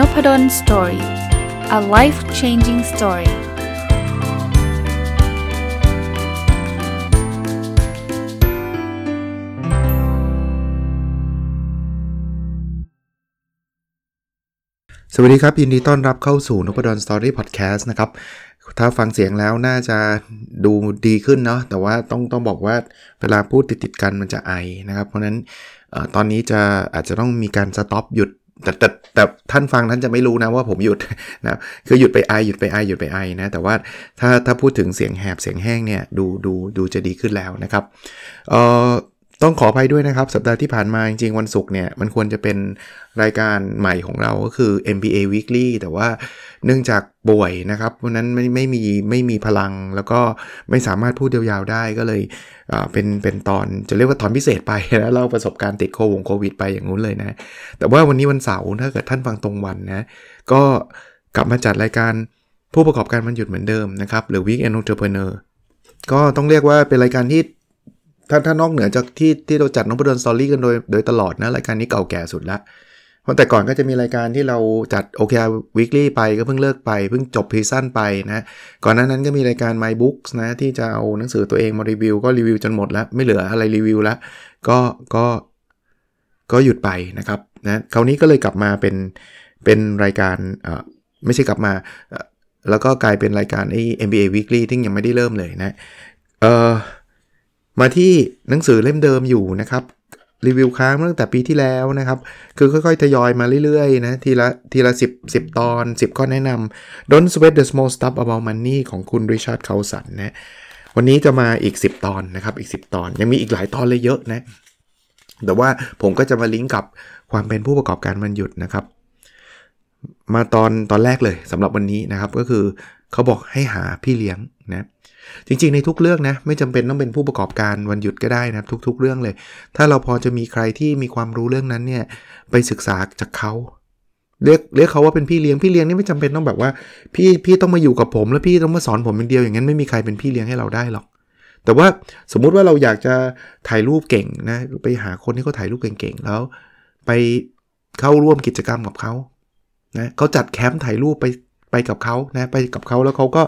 นพด ล story a life changing story สวัสดีครับ ยินดีต้อนรับเข้าสู่นพดล story podcast นะครับ ถ้าฟังเสียงแล้วน่าจะดูดีขึ้นเนาะแต่ว่าต้องต้องบอกว่าเวลาพูดติดติดกันมันจะไอนะครับ เพราะนั้นตอนนี้จะอาจจะต้องมีการสต็อปหยุด แต่แต่แต่ท่านฟังท่านจะไม่รู้นะว่าผมหยุดนะคือหยุดไปไอหยุดไปไอหยุดไปไอนะแต่ว่าถ้าถ้าพูดถึงเสียงแหบเสียงแห้งเนี่ยดูดูดูจะดีขึ้นแล้วนะครับเอ่อ ต้องขออภัยด้วยนะครับ สัปดาห์ที่ผ่านมาจริงๆ วันศุกร์เนี่ย มันควรจะเป็นรายการใหม่ของเราก็คือ MBA Weekly แต่ว่าเนื่องจากป่วยนะครับเพราะนั้นไม่ไม่มีไม่มีพลังแล้วก็ไม่สามารถพูดยาวๆได้ก็เลยเป็นเป็นตอนจะเรียกว่าตอนพิเศษไปนะเล่าประสบการณ์ติดโควงโควิดไปอย่างนู้นเลยนะ แต่ว่าวันนี้วันเสาร์ถ้าเกิดท่านฟังตรงวันนะ ก็กลับมาจัดรายการผู้ประกอบการมันหยุดเหมือนเดิมนะครับหรือ Weekend Entrepreneur ก็ต้องเรียกว่าเป็นรายการที่ ถ้าถ้านอกเหนือจากที่ที่เราจัดน้องประดนสตอรี่กันโดยโดยตลอดนะรายการนี้เก่าแก่สุดละเพราะแต่ก่อนก็จะมีรายการที่เราจัด OKR Weekly ไปก็เพิ่งเลิกไปเพิ่งจบพีซั่นไปนะก่อนหน้านั้นก็มีรายการ My Books นะที่จะเอาหนังสือตัวเองมารีวิวก็รีวิวจนหมดแล้วไม่เหลืออะไรรีวิวแล้วก็ก็ก็หยุดไปนะครับนะคราวนี้ก็เลยกลับมาเป็นเป็นรายการเอ่อไม่ใช่กลับมา แล้วก็กลายเป็นรายการไอ้ MBA Weekly ที่ยังไม่ได้เริ่มเลยนะเอ่อ มาที่หนังสือเล่มเดิมอยู่นะครับรีวิวค้างตั้งแต่ปีที่แล้วนะครับ คือค่อยๆ ทยอยมาเรื่อยๆ นะ ทีละทีละ10 10 ตอน 10 ข้อแนะนำ Don't sweat the small stuff about money ของคุณริชาร์ดเคาสันนะ วันนี้จะมาอีก 10 ตอนนะครับ อีก 10 ตอน ยังมีอีกหลายตอนเลยเยอะนะ แต่ว่าผมก็จะมาลิงก์กับความเป็นผู้ประกอบการมันหยุดนะครับ มาตอนตอนแรกเลยสำหรับวันนี้นะครับ ก็คือเขาบอกให้หาพี่เลี้ยงนะ จริงๆ ในทุกเรื่องนะ ไม่จำเป็นต้องเป็นผู้ประกอบการวันหยุดก็ได้นะทุก ๆ เรื่องเลย ถ้าเราพอจะมีใครที่มีความรู้เรื่องนั้นเนี่ยไปศึกษาจากเขาเรียกเรียกเขาว่าเป็นพี่เลี้ยงพี่เลี้ยงนี่ไม่จำเป็นต้องแบบว่า พี่พี่ต้องมาอยู่กับผม แล้วพี่ต้องมาสอนผมเป็นเดียวอย่างนั้นไม่มีใครเป็นพี่เลี้ยงให้เราได้หรอก แต่ว่าสมมุติว่าเราอยากจะถ่ายรูปเก่งนะไปหาคนที่เขาถ่ายรูปเก่งๆแล้ว ไปเข้าร่วมกิจกรรมกับเขานะเขาจัดแคมป์ถ่ายรูปไปไปกับเขานะไปกับเขาแล้วเขาก็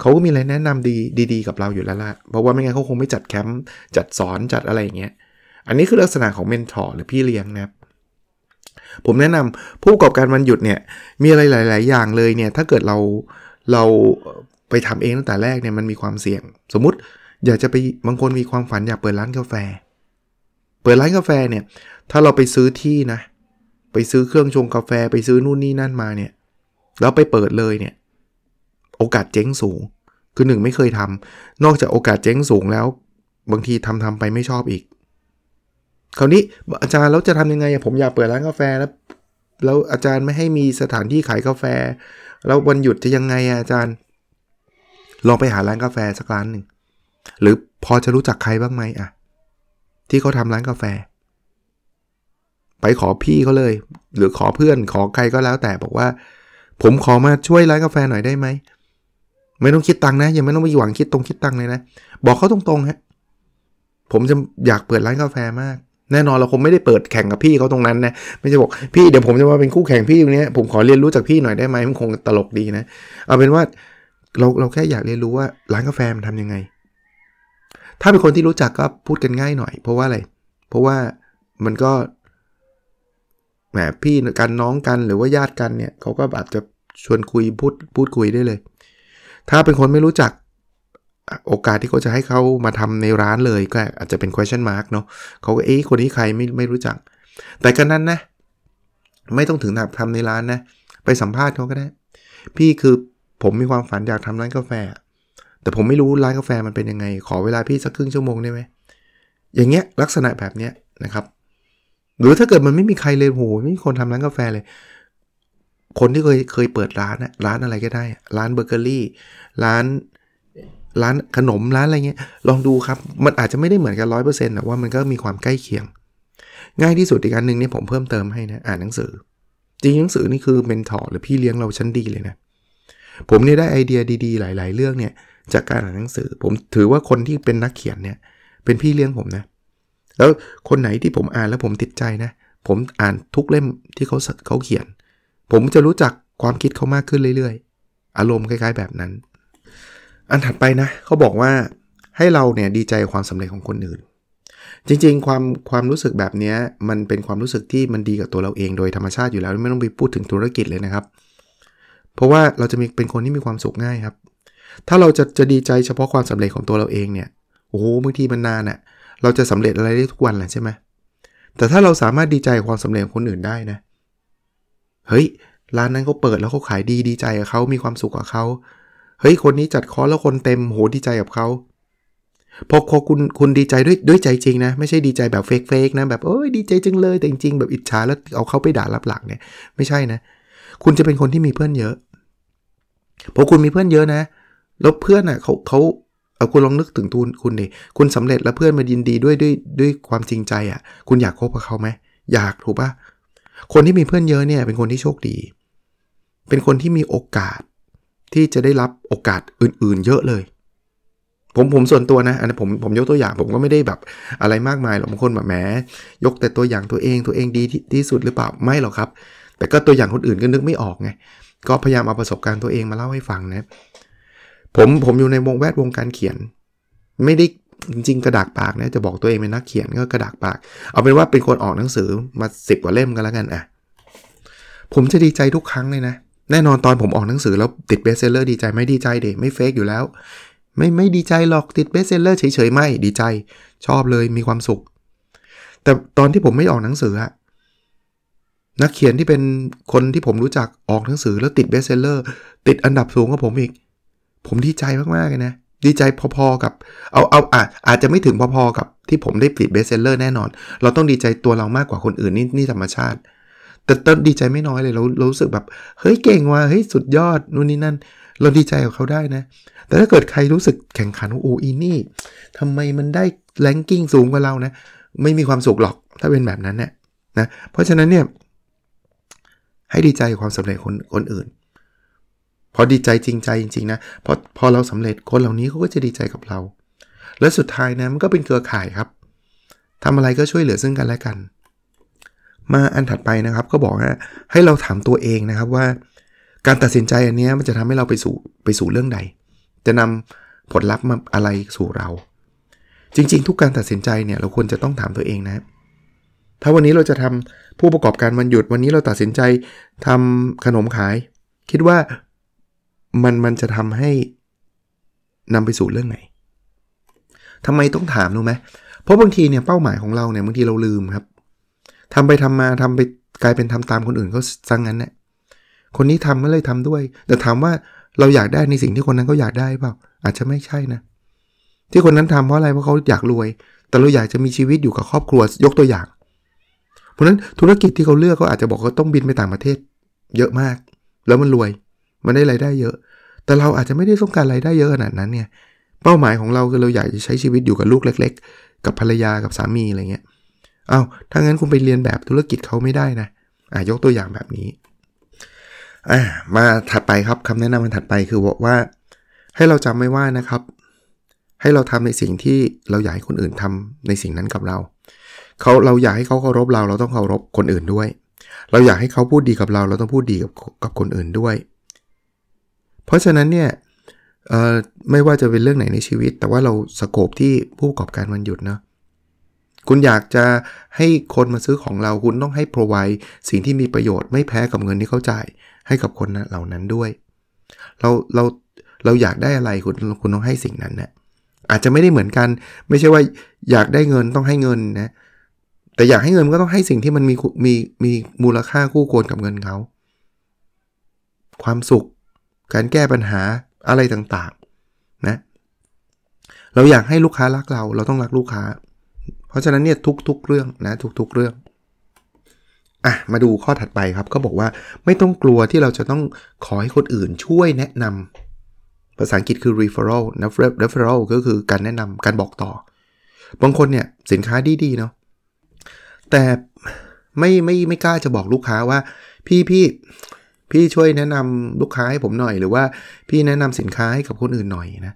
เขาก็มีอะไรแนะนำดีดีๆกับเราอยู่แล้วล่ะเพราะว่าไม่งั้นเขาคงไม่จัดแคมป์จัดสอนจัดอะไรอย่างเงี้ย อันนี้คือลักษณะของเมนทอร์หรือพี่เลี้ยงนะครับ ผมแนะนำผู้ประกอบการวันหยุดเนี่ยมีอะไรหลาย ๆ อย่างเลยเนี่ยถ้าเกิดเราเราไปทำเองตั้งแต่แรกเนี่ยมันมีความเสี่ยง สมมุติอยากจะไปบางคนมีความฝันอยากเปิดร้านกาแฟ เปิดร้านกาแฟเนี่ยถ้าเราไปซื้อที่นะ ไปซื้อเครื่องชงกาแฟไปซื้อนู่นนี่นั่นมาเนี่ยแล้วไปเปิดเลยเนี่ย โอกาสเจ๊งสูง คือหนึ่งไม่เคยทำนอกจากโอกาสเจ๊งสูงแล้ว บางทีทำทำไปไม่ชอบอีก คราวนี้อาจารย์แล้วจะทำยังไงผมอยากเปิดร้านกาแฟแล้วแล้วอาจารย์ไม่ให้มีสถานที่ขายกาแฟ แล้ววันหยุดจะยังไงอาจารย์ ลองไปหาร้านกาแฟสักร้านหนึ่งหรือพอจะรู้จักใครบ้างไหมอะที่เขาทำร้านกาแฟ ไปขอพี่เขาเลย หรือขอเพื่อนขอใครก็แล้วแต่บอกว่า ผมขอมาช่วยร้านกาแฟหน่อยได้ไหม ไม่ต้องคิดตังค์นะยังไม่ต้องไปหวังคิดตรงคิดตังค์เลยนะ บอกเขาตรงๆฮะผมจะอยากเปิดร้านกาแฟมาก แน่นอนเราคงไม่ได้เปิดแข่งกับพี่เขาตรงนั้นนะไม่ใช่บอกพี่เดี๋ยวผมจะมาเป็นคู่แข่งพี่ตรงนี้ผมขอเรียนรู้จากพี่หน่อยได้ไหมมันคงตลกดีนะ เอาเป็นว่าเราเราแค่อยากเรียนรู้ว่าร้านกาแฟมันทำยังไง ถ้าเป็นคนที่รู้จักก็พูดกันง่ายหน่อย เพราะว่าอะไร เพราะว่ามันก็แหมพี่กันน้องกันหรือว่าญาติกันเนี่ยเขาก็อาจจะชวนคุยพูดพูดคุยได้เลย ถ้าเป็นคนไม่รู้จักโอกาสที่เขาจะให้เขามาทำในร้านเลยก็อาจจะเป็น question mark เนาะเขาก็เอ๊ะคนนี้ใครไม่ไม่รู้จัก แต่กันนั้นนะ ไม่ต้องถึงทำในร้านนะ ไปสัมภาษณ์เขาก็ได้ พี่คือผมมีความฝันอยากทำร้านกาแฟ แต่ผมไม่รู้ร้านกาแฟมันเป็นยังไง ขอเวลาพี่สักครึ่งชั่วโมงได้ไหมอย่างเงี้ยลักษณะแบบเนี้ยนะครับ หรือถ้าเกิดมันไม่มีใครเลยโหไม่มีคนทำร้านกาแฟเลย คนที่เคยเคยเปิดร้านร้านอะไรก็ได้ ร้านเบเกอรี่ ร้านร้านขนมร้านอะไรเงี้ย ลองดูครับ มันอาจจะไม่ได้เหมือนกันร้อยเปอร์เซ็นต์แต่ว่ามันก็มีความใกล้เคียง ง่ายที่สุดอีกอันหนึ่งนี่ผมเพิ่มเติมให้นะ อ่านหนังสือ จริงหนังสือนี่คือ mentor หรือพี่เลี้ยงเราชั้นดีเลยนะ ผมเนี่ยได้ไอเดียดีๆ หลาย ๆ เรื่องเนี่ย จากการอ่านหนังสือ ผมถือว่าคนที่เป็นนักเขียนเนี่ย เป็นพี่เลี้ยงผมนะ แล้วคนไหนที่ผมอ่านแล้วผมติดใจนะ ผมอ่านทุกเล่มที่เขาเขาเขียน ผมจะรู้จักความคิดเขามากขึ้นเรื่อยๆ อารมณ์คล้ายๆ แบบนั้น อันถัดไปนะเขาบอกว่าให้เราเนี่ยดีใจความสำเร็จของคนอื่น จริงๆ ความความรู้สึกแบบนี้มันเป็นความรู้สึกที่มันดีกับตัวเราเองโดยธรรมชาติอยู่แล้ว ไม่ต้องไปพูดถึงธุรกิจเลยนะครับ เพราะว่าเราจะมีเป็นคนที่มีความสุขง่ายครับ ถ้าเราจะจะดีใจเฉพาะความสำเร็จของตัวเราเองเนี่ยโอ้โหบางทีมันนานอะ่ะเราจะสำเร็จอะไรได้ทุกวันแหละใช่ไหมแต่ถ้าเราสามารถดีใจความสำเร็จของคนอื่นได้นะ เฮ้ย ร้านนั้นเขาเปิดแล้วเขาขายดีดีใจกับเขามีความสุขกับเขาเฮ้ย คนนี้จัดคอร์สแล้วคนเต็มโหดีใจกับเขาพอคุณคุณดีใจด้วยด้วยใจจริงนะ ไม่ใช่ดีใจแบบเฟกเฟกนะ แบบเอ้ยดีใจจังเลยแต่จริงๆแบบอิจฉาแล้วเอาเขาไปด่ารับหลังเนี่ย ไม่ใช่นะ คุณจะเป็นคนที่มีเพื่อนเยอะพอคุณมีเพื่อนเยอะนะ แล้วเพื่อนอะเขาเขาเอาคุณลองนึกถึงตูนคุณดิคุณสำเร็จแล้วเพื่อนมายินดีด้วยด้วยด้วยความจริงใจอะ่ะ คุณอยากคบกับเขาไหมอยากถูกปะ คนที่มีเพื่อนเยอะเนี่ยเป็นคนที่โชคดี เป็นคนที่มีโอกาสที่จะได้รับโอกาสอื่น ๆ เยอะเลย ผมผมส่วนตัวนะ อันนี้ผมผมยกตัวอย่างผมก็ไม่ได้แบบอะไรมากมายหรอกบางคนแบบแหมยกแต่ตัวอย่างตัวเองตัวเองดีที่สุดหรือเปล่าไม่หรอกครับ แต่ก็ตัวอย่างคนอื่นก็นึกไม่ออกไงก็พยายามเอาประสบการณ์ตัวเองมาเล่าให้ฟังนะผมผมอยู่ในวงแวดวงการเขียน ไม่ได้ จริงๆ กระดากปากนะจะบอกตัวเองเป็นนักเขียนก็กระดากปาก เอาเป็นว่าเป็นคนออกหนังสือมาสิบกว่าเล่มกันแล้วกันอะผมจะดีใจทุกครั้งเลยนะ แน่นอนตอนผมออกหนังสือแล้วติด best seller ดีใจไม่ดีใจดิไม่ fake อยู่แล้ว ไม่ไม่ดีใจหรอกติด best seller เฉยๆไม่ดีใจ ชอบเลยมีความสุข แต่ตอนที่ผมไม่ออกหนังสืออะนักเขียนที่เป็นคนที่ผมรู้จักออกหนังสือแล้วติด best seller ติดอันดับสูงกว่าผมอีก ผมดีใจมากๆเลยนะ ดีใจพอๆกับ เอาเอาอาจอาจจะไม่ถึงพอๆกับที่ผมได้ติด best seller แน่นอน เราต้องดีใจตัวเรามากกว่าคนอื่นนี่นี่ธรรมชาติ แต่ต้นดีใจไม่น้อยเลยเราเรารู้สึกแบบ เฮ้ยเก่งว่ะเฮ้ยสุดยอดนู่นนี่นั่น เราดีใจกับเขาได้นะ แต่ถ้าเกิดใครรู้สึกแข่งขันว่าโอ้อีนี่ทำไมมันได้แลนกิ้งสูงกว่าเรานะไม่มีความสุขหรอกถ้าเป็นแบบนั้นเนี่ยนะเพราะฉะนั้นเนี่ยให้ดีใจความสำเร็จคนคนอื่น พอดีใจจริงใจจริงๆนะพอพอเราสำเร็จคนเหล่านี้เขาก็จะดีใจกับเรา และสุดท้ายนะมันก็เป็นเครือข่ายครับทำอะไรก็ช่วยเหลือซึ่งกันและกัน มาอันถัดไปนะครับก็บอกว่าให้เราถามตัวเองนะครับว่า การตัดสินใจอันนี้มันจะทำให้เราไปสู่ไปสู่เรื่องใด จะนำผลลัพธ์มาอะไรสู่เรา จริง ๆ ทุกการตัดสินใจเนี่ยเราควรจะต้องถามตัวเองนะ ถ้าวันนี้เราจะทำผู้ประกอบการวันหยุดวันนี้เราตัดสินใจทำขนมขาย คิดว่า มันมันจะทำให้นำไปสู่เรื่องไหนทำไมต้องถามรู้ไหมเพราะบางทีเนี่ยเป้าหมายของเราเนี่ยบางทีเราลืมครับทำไปทำมาทำไปกลายเป็นทำตามคนอื่นเขาซังงั้นเนี่ยคนนี้ทำก็เลยทำด้วย แต่ถามว่าเราอยากได้ในสิ่งที่คนนั้นเขาอยากได้เปล่า อาจจะไม่ใช่นะ ที่คนนั้นทำเพราะอะไรเพราะเขาอยากรวย แต่เราอยากจะมีชีวิตอยู่กับครอบครัวยกตัวอย่าง เพราะนั้นธุรกิจที่เขาเลือกเขาอาจจะบอกเขาต้องบินไปต่างประเทศ เยอะมาก แล้วมันรวย มันได้รายได้เยอะ แต่เราอาจจะไม่ได้ต้องการรายได้เยอะขนาดนั้นเนี่ยเป้าหมายของเราคือเราอยากจะใช้ชีวิตอยู่กับลูกเล็ก ๆ กับภรรยากับสามีอะไรเงี้ยเอา้าถ้างั้นคุณไปเรียนแบบธุรกิจเขาไม่ได้นะอ่ายกตัวอย่างแบบนี้อ่ามาถัดไปครับคำแนะนำมันถัดไปคือบอกว่า ให้เราจำไว้ว่านะครับ ให้เราทำในสิ่งที่เราอยากให้คนอื่นทำในสิ่งนั้นกับเราเขาเราอยากให้เขาเคารพเราเราต้องเคารพคนอื่นด้วย เราอยากให้เขาพูดดีกับเรา เราต้องพูดดีกับกับคนอื่นด้วย เพราะฉะนั้นเนี่ยไม่ว่าจะเป็นเรื่องไหนในชีวิต แต่ว่าเราสโคบที่ผู้ประกอบการวันหยุดนะคุณอยากจะให้คนมาซื้อของเราคุณต้องให้ provide สิ่งที่มีประโยชน์ไม่แพ้กับเงินที่เขาจ่ายให้กับคนเหล่านั้นด้วย เราเราเราอยากได้อะไรคุณคุณต้องให้สิ่งนั้นนะอาจจะไม่ได้เหมือนกัน ไม่ใช่ว่าอยากได้เงินต้องให้เงินนะแต่อยากให้เงินก็ต้องให้สิ่งที่มันมีมีมีมูลค่าคู่ควรกับเงินเขา ความสุข การแก้ปัญหาอะไรต่างๆนะเราอยากให้ลูกค้ารักเราเราต้องรักลูกค้า เพราะฉะนั้นเนี่ยทุกๆเรื่องนะทุกๆเรื่องอะมาดูข้อถัดไปครับก็บอกว่าไม่ต้องกลัวที่เราจะต้องขอให้คนอื่นช่วยแนะนำภาษาอังกฤษคือ referral นะ referral ก็คือการแนะนำการบอกต่อ บางคนเนี่ยสินค้าดีๆเนาะแต่ไม่ไม่ไม่กล้าจะบอกลูกค้าว่าพี่พี่ พี่ช่วยแนะนำลูกค้าให้ผมหน่อย หรือว่าพี่แนะนำสินค้าให้กับคนอื่นหน่อยนะ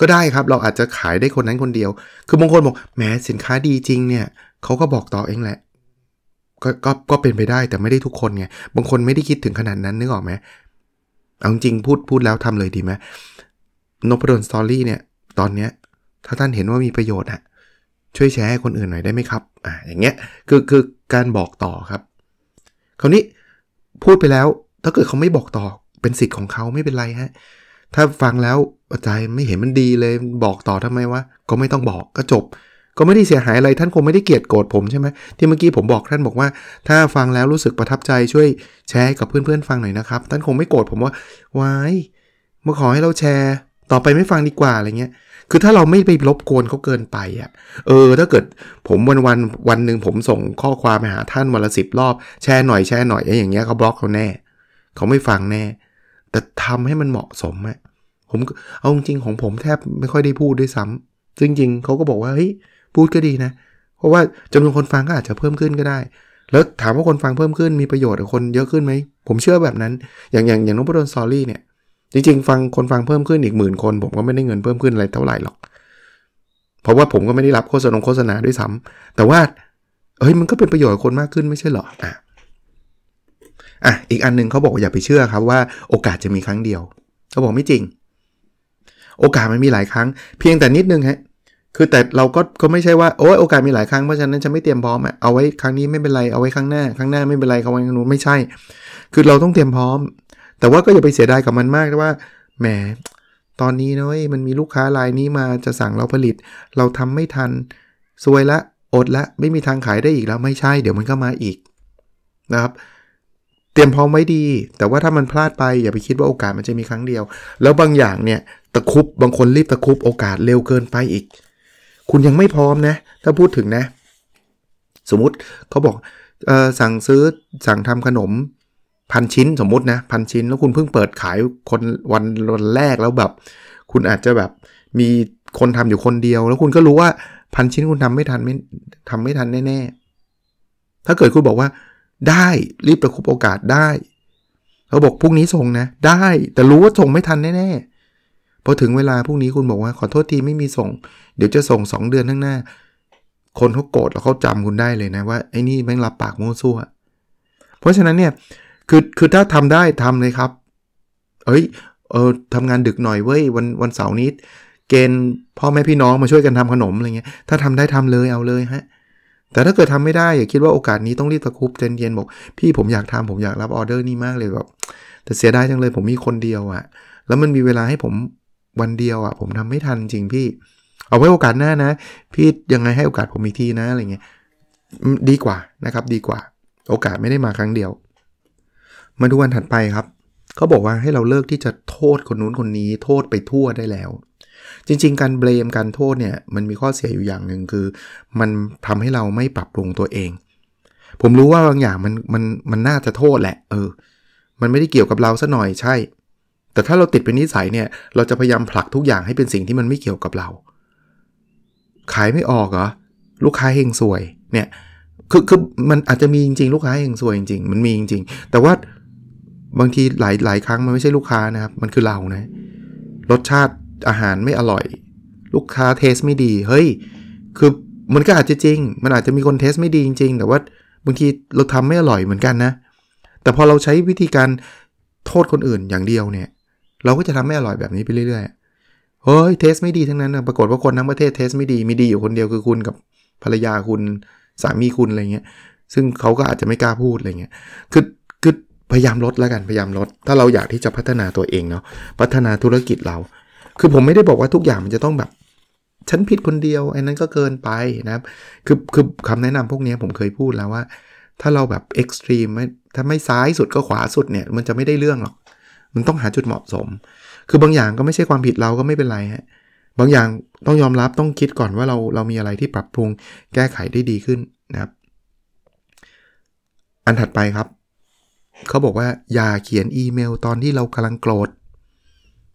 ก็ได้ครับเราอาจจะขายได้คนนั้นคนเดียว คือบางคนบอกแหมสินค้าดีจริงเนี่ยเขาก็บอกต่อเองแหละก็ก็ก็เป็นไปได้แต่ไม่ได้ทุกคนไงบางคนไม่ได้คิดถึงขนาดนั้นนึกออกไหมเอาจริงพูดพูดแล้วทำเลยดีไหมนพดลสตอรี่เนี่ย ตอนเนี้ยถ้าท่านเห็นว่ามีประโยชน์อะช่วยแชร์ให้คนอื่นหน่อยได้ไหมครับอ่าอย่างเงี้ยคือคือการบอกต่อครับ คราวนี้พูดไปแล้ว ถ้าเกิดเขาไม่บอกต่อเป็นสิทธิ์ของเขาไม่เป็นไรฮะ ถ้าฟังแล้วใจไม่เห็นมันดีเลยบอกต่อทำไมวะก็ไม่ต้องบอกก็จบ ก็ไม่ได้เสียหายอะไรท่านคงไม่ได้เกลียดโกรธผมใช่ไหมที่เมื่อกี้ผมบอกท่านบอกว่า ถ้าฟังแล้วรู้สึกประทับใจช่วยแชร์กับเพื่อนๆฟังหน่อยนะครับ ท่านคงไม่โกรธผมว่าวายมาขอให้เราแชร์ ต่อไปไม่ฟังดีกว่าอะไรเงี้ยคือถ้าเราไม่ไปรบกวนเขาเกินไปอะ เออ ถ้าเกิดผมวันวันวันหนึ่งผมส่งข้อความไปหาท่านวันละสิบรอบแชร์หน่อยแชร์หน่อยอย่างเงี้ยเขาบล็อกเขาแน่ เขาไม่ฟังแน่ แต่ทำให้มันเหมาะสมอะผมเอาจริงของผมแทบไม่ค่อยได้พูดด้วยซ้ำจริงๆเขาก็บอกว่าเฮ้ยพูดก็ดีนะ เพราะว่าจำนวนคนฟังก็อาจจะเพิ่มขึ้นก็ได้ แล้วถามว่าคนฟังเพิ่มขึ้นมีประโยชน์กับคนเยอะขึ้นไหม ผมเชื่อแบบนั้น อย่างอย่างอย่างน้องพดลสอรี่เนี่ย จริงๆ ฟังคนฟังเพิ่มขึ้นอีกหมื่นคน ผมก็ไม่ได้เงินเพิ่มขึ้นอะไรเท่าไหร่หรอก เพราะว่าผมก็ไม่ได้รับโฆษณาโฆษณาด้วยซ้ำแต่ว่าเฮ้ยมันก็เป็นประโยชน์กับคนมากขึ้นไม่ใช่หรออะ อะอีกอันนึงเขาบอกว่าอย่าไปเชื่อครับว่าโอกาสจะมีครั้งเดียวเขาบอกไม่จริง โอกาสมันมีหลายครั้ง เพียงแต่นิดนึงฮะคือแต่เราก็ก็ไม่ใช่ว่าโอ้ยโอกาสมีหลายครั้งเพราะฉะนั้นจะไม่เตรียมพร้อมอะเอาไว้ครั้งนี้ไม่เป็นไรเอาไว้ครั้งหน้าครั้งหน้าไม่เป็นไรเขาไว้ครั้งนู้นไม่ใช่ คือเราต้องเตรียมพร้อม แต่ว่าก็อย่าไปเสียดายกับมันมากว่าแหมตอนนี้เว้ยมันมีลูกค้ารายนี้มาจะสั่งเราผลิต เราทำไม่ทันซวยละอดละไม่มีทางขายได้อีกแล้วไม่ใช่ เดี๋ยวมันก็มาอีกนะครับ เตรียมพร้อมไว้ดี แต่ว่าถ้ามันพลาดไปอย่าไปคิดว่าโอกาสมันจะมีครั้งเดียว แล้วบางอย่างเนี่ยตะคุบบางคนรีบตะคุบโอกาสเร็วเกินไปอีก คุณยังไม่พร้อมนะ ถ้าพูดถึงนะ สมมุติเขาบอกออสั่งซื้อสั่งทำขนมพันชิ้นสมมุตินะพันชิ้น แล้วคุณเพิ่งเปิดขายคนวันวันแรกแล้วแบบ คุณอาจจะแบบมีคนทำอยู่คนเดียว แล้วคุณก็รู้ว่าพันชิ้นคุณทำไม่ทันไม่ทำไม่ทันแน่ๆถ้าเกิดคุณบอกว่า ได้รีบประคุบโอกาสได้เขาบอกพรุ่งนี้ส่งนะ ได้ แต่รู้ว่าส่งไม่ทันแน่ๆพอถึงเวลาพรุ่งนี้คุณบอกว่าขอโทษทีไม่มีส่ง เดี๋ยวจะส่ง 2 เดือนข้างหน้า คนเขาโกรธแล้วเขาจำคุณได้เลยนะว่าไอ้นี่แม่งรับปากโม้ซั่วเพราะฉะนั้นเนี่ยคือคือถ้าทำได้ทำเลยครับ เอ้ยเออทำงานดึกหน่อยเว้ยวันวันเสาร์นี้เกณฑ์พ่อแม่พี่น้องมาช่วยกันทำขนมอะไรเงี้ยถ้าทำได้ทำเลยเอาเลยฮะ แต่ถ้าเกิดทำไม่ได้อย่าคิดว่าโอกาสนี้ต้องรีบตะคุบเจนเย็นบอกพี่ผมอยากทำผมอยากรับออเดอร์นี่มากเลยแบบแต่เสียดายจังเลยผมมีคนเดียวอะ่ะ แล้วมันมีเวลาให้ผมวันเดียวอะ่ะ ผมทำไม่ทันจริงพี่ เอาไว้โอกาสหน้านะ พี่ยังไงให้โอกาสผมอีกทีนะอะไรเงี้ยดีกว่านะครับ ดีกว่า โอกาสไม่ได้มาครั้งเดียว มาดูวันถัดไปครับเขาบอกว่าให้เราเลิกที่จะโทษคนนู้นคนนี้ โทษไปทั่วได้แล้ว จริง ๆ การเบลมการโทษเนี่ยมันมีข้อเสียอยู่อย่างหนึ่งคือ มันทำให้เราไม่ปรับปรุงตัวเอง ผมรู้ว่าบางอย่างมันมันมันน่าจะโทษแหละ เออ มันไม่ได้เกี่ยวกับเราซะหน่อยใช่ แต่ถ้าเราติดเป็นนิสัยเนี่ยเราจะพยายามผลักทุกอย่างให้เป็นสิ่งที่มันไม่เกี่ยวกับเรา ขายไม่ออกเหรอลูกค้าเฮงสวยเนี่ยคือคือมันอาจจะมีจริงๆ ลูกค้าเฮงสวยจริงๆ มันมีจริงๆ แต่ว่าบางทีหลายหลายครั้งมันไม่ใช่ลูกค้านะครับ มันคือเรานะ รสชาติ อาหารไม่อร่อย ลูกค้าเทสไม่ดี เฮ้ย คือมันก็อาจจะจริง มันอาจจะมีคนเทสไม่ดีจริงๆแต่ว่าบางทีเราทำไม่อร่อยเหมือนกันนะ แต่พอเราใช้วิธีการโทษคนอื่นอย่างเดียวเนี่ย เราก็จะทำไม่อร่อยแบบนี้ไปเรื่อยๆ เฮ้ยเทสไม่ดีทั้งนั้นนะปรากฏว่าคนทั้งประเทศเทสไม่ดี มีดีอยู่คนเดียวคือคุณกับภรรยาคุณสามีคุณอะไรเงี้ย ซึ่งเขาก็อาจจะไม่กล้าพูดอะไรเงี้ย คือคือพยายามลดแล้วกัน พยายามลด ถ้าเราอยากที่จะพัฒนาตัวเองเนาะ พัฒนาธุรกิจเรา คือผมไม่ได้บอกว่าทุกอย่างมันจะต้องแบบ ฉันผิดคนเดียวไอ้นั้นก็เกินไปนะครับ คือคือคำแนะนำพวกนี้ผมเคยพูดแล้วว่า ถ้าเราแบบเอ็กซ์ตรีมถ้าไม่ซ้ายสุดก็ขวาสุดเนี่ย มันจะไม่ได้เรื่องหรอก มันต้องหาจุดเหมาะสม คือบางอย่างก็ไม่ใช่ความผิดเราก็ไม่เป็นไรฮะบางอย่างต้องยอมรับต้องคิดก่อนว่าเราเรามีอะไรที่ปรับปรุงแก้ไขได้ดีขึ้นนะครับ อันถัดไปครับ เขาบอกว่าอย่าเขียนอีเมลตอนที่เรากำลังโกรธ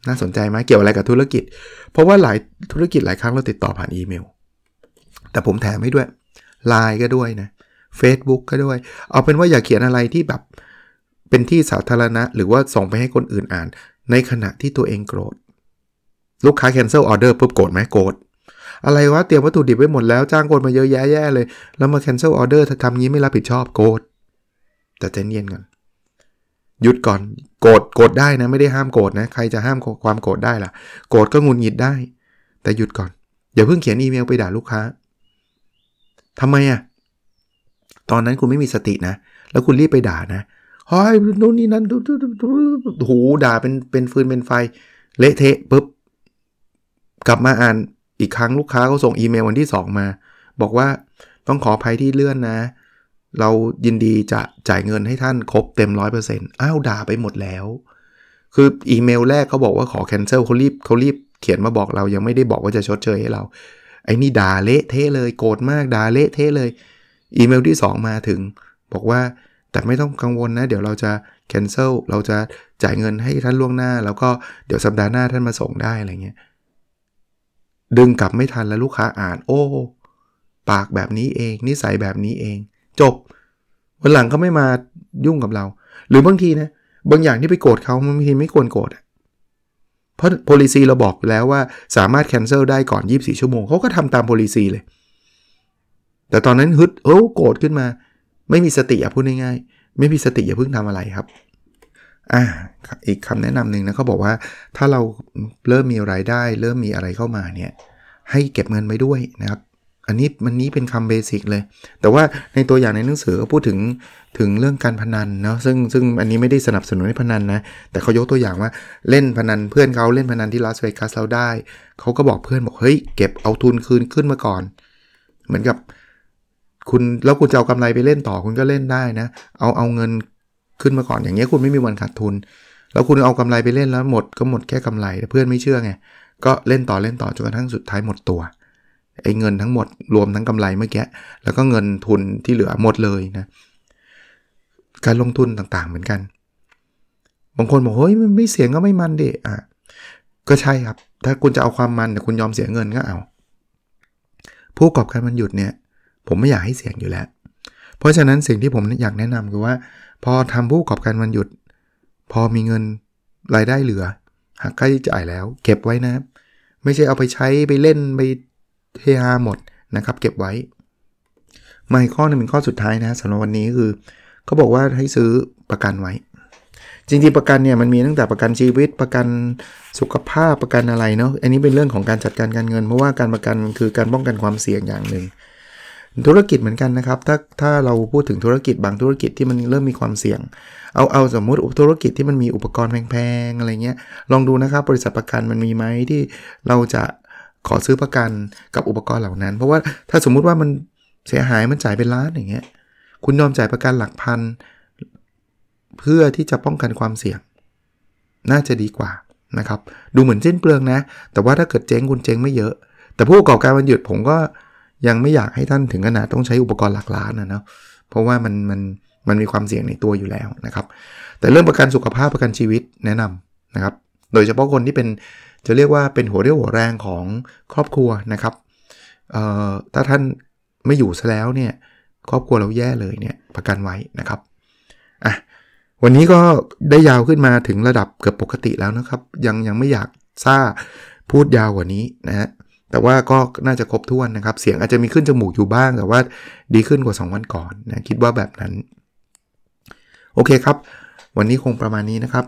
น่าสนใจไหมเกี่ยวอะไรกับธุรกิจ เพราะว่าหลายธุรกิจหลายครั้งเราติดต่อผ่านอีเมล แต่ผมแถมให้ด้วย Line ก็ด้วยนะ Facebook ก็ด้วย เอาเป็นว่าอย่าเขียนอะไรที่แบบเป็นที่สาธารณะ หรือว่าส่งไปให้คนอื่นอ่าน ในขณะที่ตัวเองโกรธ ลูกค้า cancel order ปุ๊บโกรธไหมโกรธอะไรวะเตรียมวัตถุดิบไว้หมดแล้วจ้างคนมาเยอะแยะแย่เลย แล้วมา cancel order ถ้าทำงี้ไม่รับผิดชอบโกรธแต่ใจเย็นก่อน หยุดก่อนโกรธโกรธได้นะไม่ได้ห้ามโกรธนะใครจะห้ามความโกรธได้ล่ะ โกรธก็งุนหงิดได้ แต่หยุดก่อนอย่าเพิ่งเขียนอีเมลไปด่าลูกค้าทำไมอะ่ะตอนนั้นคุณไม่มีสตินะ แล้วคุณรีบไปด่านะเฮ้ยนู่นนี่นั่นหูด่าเป็นเป็นฟืนเป็นไฟ เละเทะปุ๊บกลับมาอ่านอีกครั้งลูกค้าเขาส่งอีเมลวันที่ 2 มา บอกว่าต้องขออภัยที่เลื่อนนะ เรายินดีจะจ่ายเงินให้ท่านครบเต็มร้อยเปอร์เซ็นต์อ้าวด่าไปหมดแล้ว คืออีเมลแรกเขาบอกว่าขอแคนเซิลเขารีบเขารีบเขียนมาบอกเรายังไม่ได้บอกว่าจะชดเชยให้เรา ไอ้นี่ด่าเละเทะเลยโกรธมากด่าเละเทะเลย อีเมลที่ 2 มาถึง บอกว่าแต่ไม่ต้องกังวลนะ เดี๋ยวเราจะ cancel เราจะจ่ายเงินให้ท่านล่วงหน้า แล้วก็เดี๋ยวสัปดาห์หน้าท่านมาส่งได้อะไรเงี้ยดึงกลับไม่ทันแล้วลูกค้าอ่าน โอ้ ปากแบบนี้เอง นิสัยแบบนี้เอง จบ วันหลังเขาไม่มายุ่งกับเรา หรือบางทีนะ บางอย่างที่ไปโกรธเขาบางทีไม่ควรโกรธเพราะ policy เราบอกแล้วว่าสามารถ cancel ได้ก่อน 24 ชั่วโมงเขาก็ทำตาม policy เลย แต่ตอนนั้นฮึดโอ้โกรธขึ้นมา ไม่มีสติอย่าพูดง่ายๆไม่มีสติอย่าเพิ่งทำอะไรครับอ่าอีกคำแนะนำหนึ่งนะเขาบอกว่าถ้าเราเริ่มมีรายได้ เริ่มมีอะไรเข้ามาเนี่ยให้เก็บเงินไว้ด้วยนะครับ อันนี้มันนี้เป็นคำเบสิกเลย แต่ว่าในตัวอย่างในหนังสือเขาพูดถึงถึงเรื่องการพนันเนาะซึ่งซึ่งอันนี้ไม่ได้สนับสนุนให้พนันนะ แต่เขายกตัวอย่างว่าเล่นพนันเพื่อนเขาเล่นพนันที่ลาสเวกัสเราได้ เขาก็บอกเพื่อนบอกเฮ้ยเก็บเอาทุนคืนขึ้นมาก่อน เหมือนกับ คุณแล้วคุณจะเอากำไรไปเล่นต่อคุณก็เล่นได้นะ เอาเอาเงินขึ้นมาก่อนอย่างเงี้ยคุณไม่มีวันขาดทุน แล้วคุณเอากำไรไปเล่นแล้วหมดก็หมดแค่กำไรแต่เพื่อนไม่เชื่อไงก็เล่นต่อเล่นต่อจนกระทั่งสุดท้ายหมดตัว ไอ้เงินทั้งหมดรวมทั้งกำไรเมื่อกี้แล้วก็เงินทุนที่เหลือหมดเลยนะการลงทุนต่างๆเหมือนกัน บางคนบอกเฮ้ยมันไม่เสียงก็ไม่มันดะอะก็ใช่ครับ ถ้าคุณจะเอาความมันแต่คุณยอมเสียเงินก็เอา ผู้ประกอบการมันหยุดเนี่ย ผมไม่อยากให้เสี่ยงอยู่แล้ว เพราะฉะนั้นสิ่งที่ผมอยากแนะนำคือว่า พอทำผู้ประกอบการมันหยุด พอมีเงินรายได้เหลือหักค่าใช้จ่ายแล้ว เก็บไว้นะ ไม่ใช่เอาไปใช้ไปเล่นไป เฮฮาหมดนะครับ เก็บไว้มาข้อนึงเป็นข้อสุดท้ายนะสำหรับวันนี้คือเขาบอกว่าให้ซื้อประกันไว้ จริงๆประกันเนี่ยมันมีตั้งแต่ประกันชีวิตประกันสุขภาพประกันอะไรเนาะอันนี้เป็นเรื่องของการจัดการการเงิน เพราะว่าการประกันคือการป้องกันความเสี่ยงอย่างหนึ่งธุรกิจเหมือนกันนะครับ ถ้าถ้าเราพูดถึงธุรกิจบางธุรกิจที่มันเริ่มมีความเสี่ยง เอาเอาสมมุติธุรกิจที่มันมีอุปกรณ์แพงๆอะไรเงี้ยลองดูนะครับ บริษัทประกันมันมีไหมที่เราจะ ขอซื้อประกันกับอุปกรณ์เหล่านั้น เพราะว่าถ้าสมมุติว่ามันเสียหายมันจ่ายเป็นล้านอย่างเงี้ย คุณยอมจ่ายประกันหลักพัน เพื่อที่จะป้องกันความเสี่ยง น่าจะดีกว่านะครับ ดูเหมือนเส้นเปลืองนะ แต่ว่าถ้าเกิดเจ๊งคุณเจ๊งไม่เยอะ แต่ผู้ประกอบการมันหยุดผมก็ยังไม่อยากให้ท่านถึงขนาดต้องใช้อุปกรณ์หลักล้านนะเนาะเพราะว่ามันมันมันมีความเสี่ยงในตัวอยู่แล้วนะครับ แต่เรื่องประกันสุขภาพประกันชีวิตแนะนำนะครับ โดยเฉพาะคนที่เป็นจะเรียกว่าเป็นหัวเรี่ยวหัวแรงของครอบครัวนะครับถ้าท่านไม่อยู่ซะแล้วเนี่ยครอบครัวเราแย่เลยเนี่ยประกันไว้นะครับอะวันนี้ก็ได้ยาวขึ้นมาถึงระดับเกือบปกติแล้วนะครับ ยังยังไม่อยากซ่าพูดยาวกว่านี้นะฮะแต่ว่าก็น่าจะครบถ้วนนะครับ เสียงอาจจะมีขึ้นจมูกอยู่บ้าง แต่ว่าดีขึ้นกว่า 2 วันก่อนนะคิดว่าแบบนั้น โอเคครับ วันนี้คงประมาณนี้นะครับ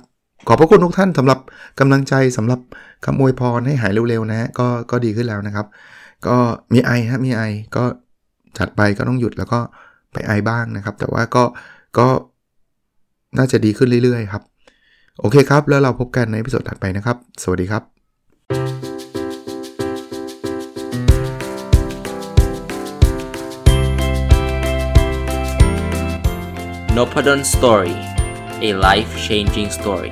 ขอบพระคุณทุกท่านสำหรับกำลังใจสำหรับคำอวยพรให้หายเร็วๆนะฮะก็ก็ดีขึ้นแล้วนะครับ ก็มีไอฮะมีไอก็จัดไปก็ต้องหยุดแล้วก็ไปไอบ้างนะครับ แต่ว่าก็ก็น่าจะดีขึ้นเรื่อยๆครับ โอเคครับ แล้วเราพบกันในพิสดถัดไปนะครับ สวัสดีครับ n o p a d o n Story a life changing story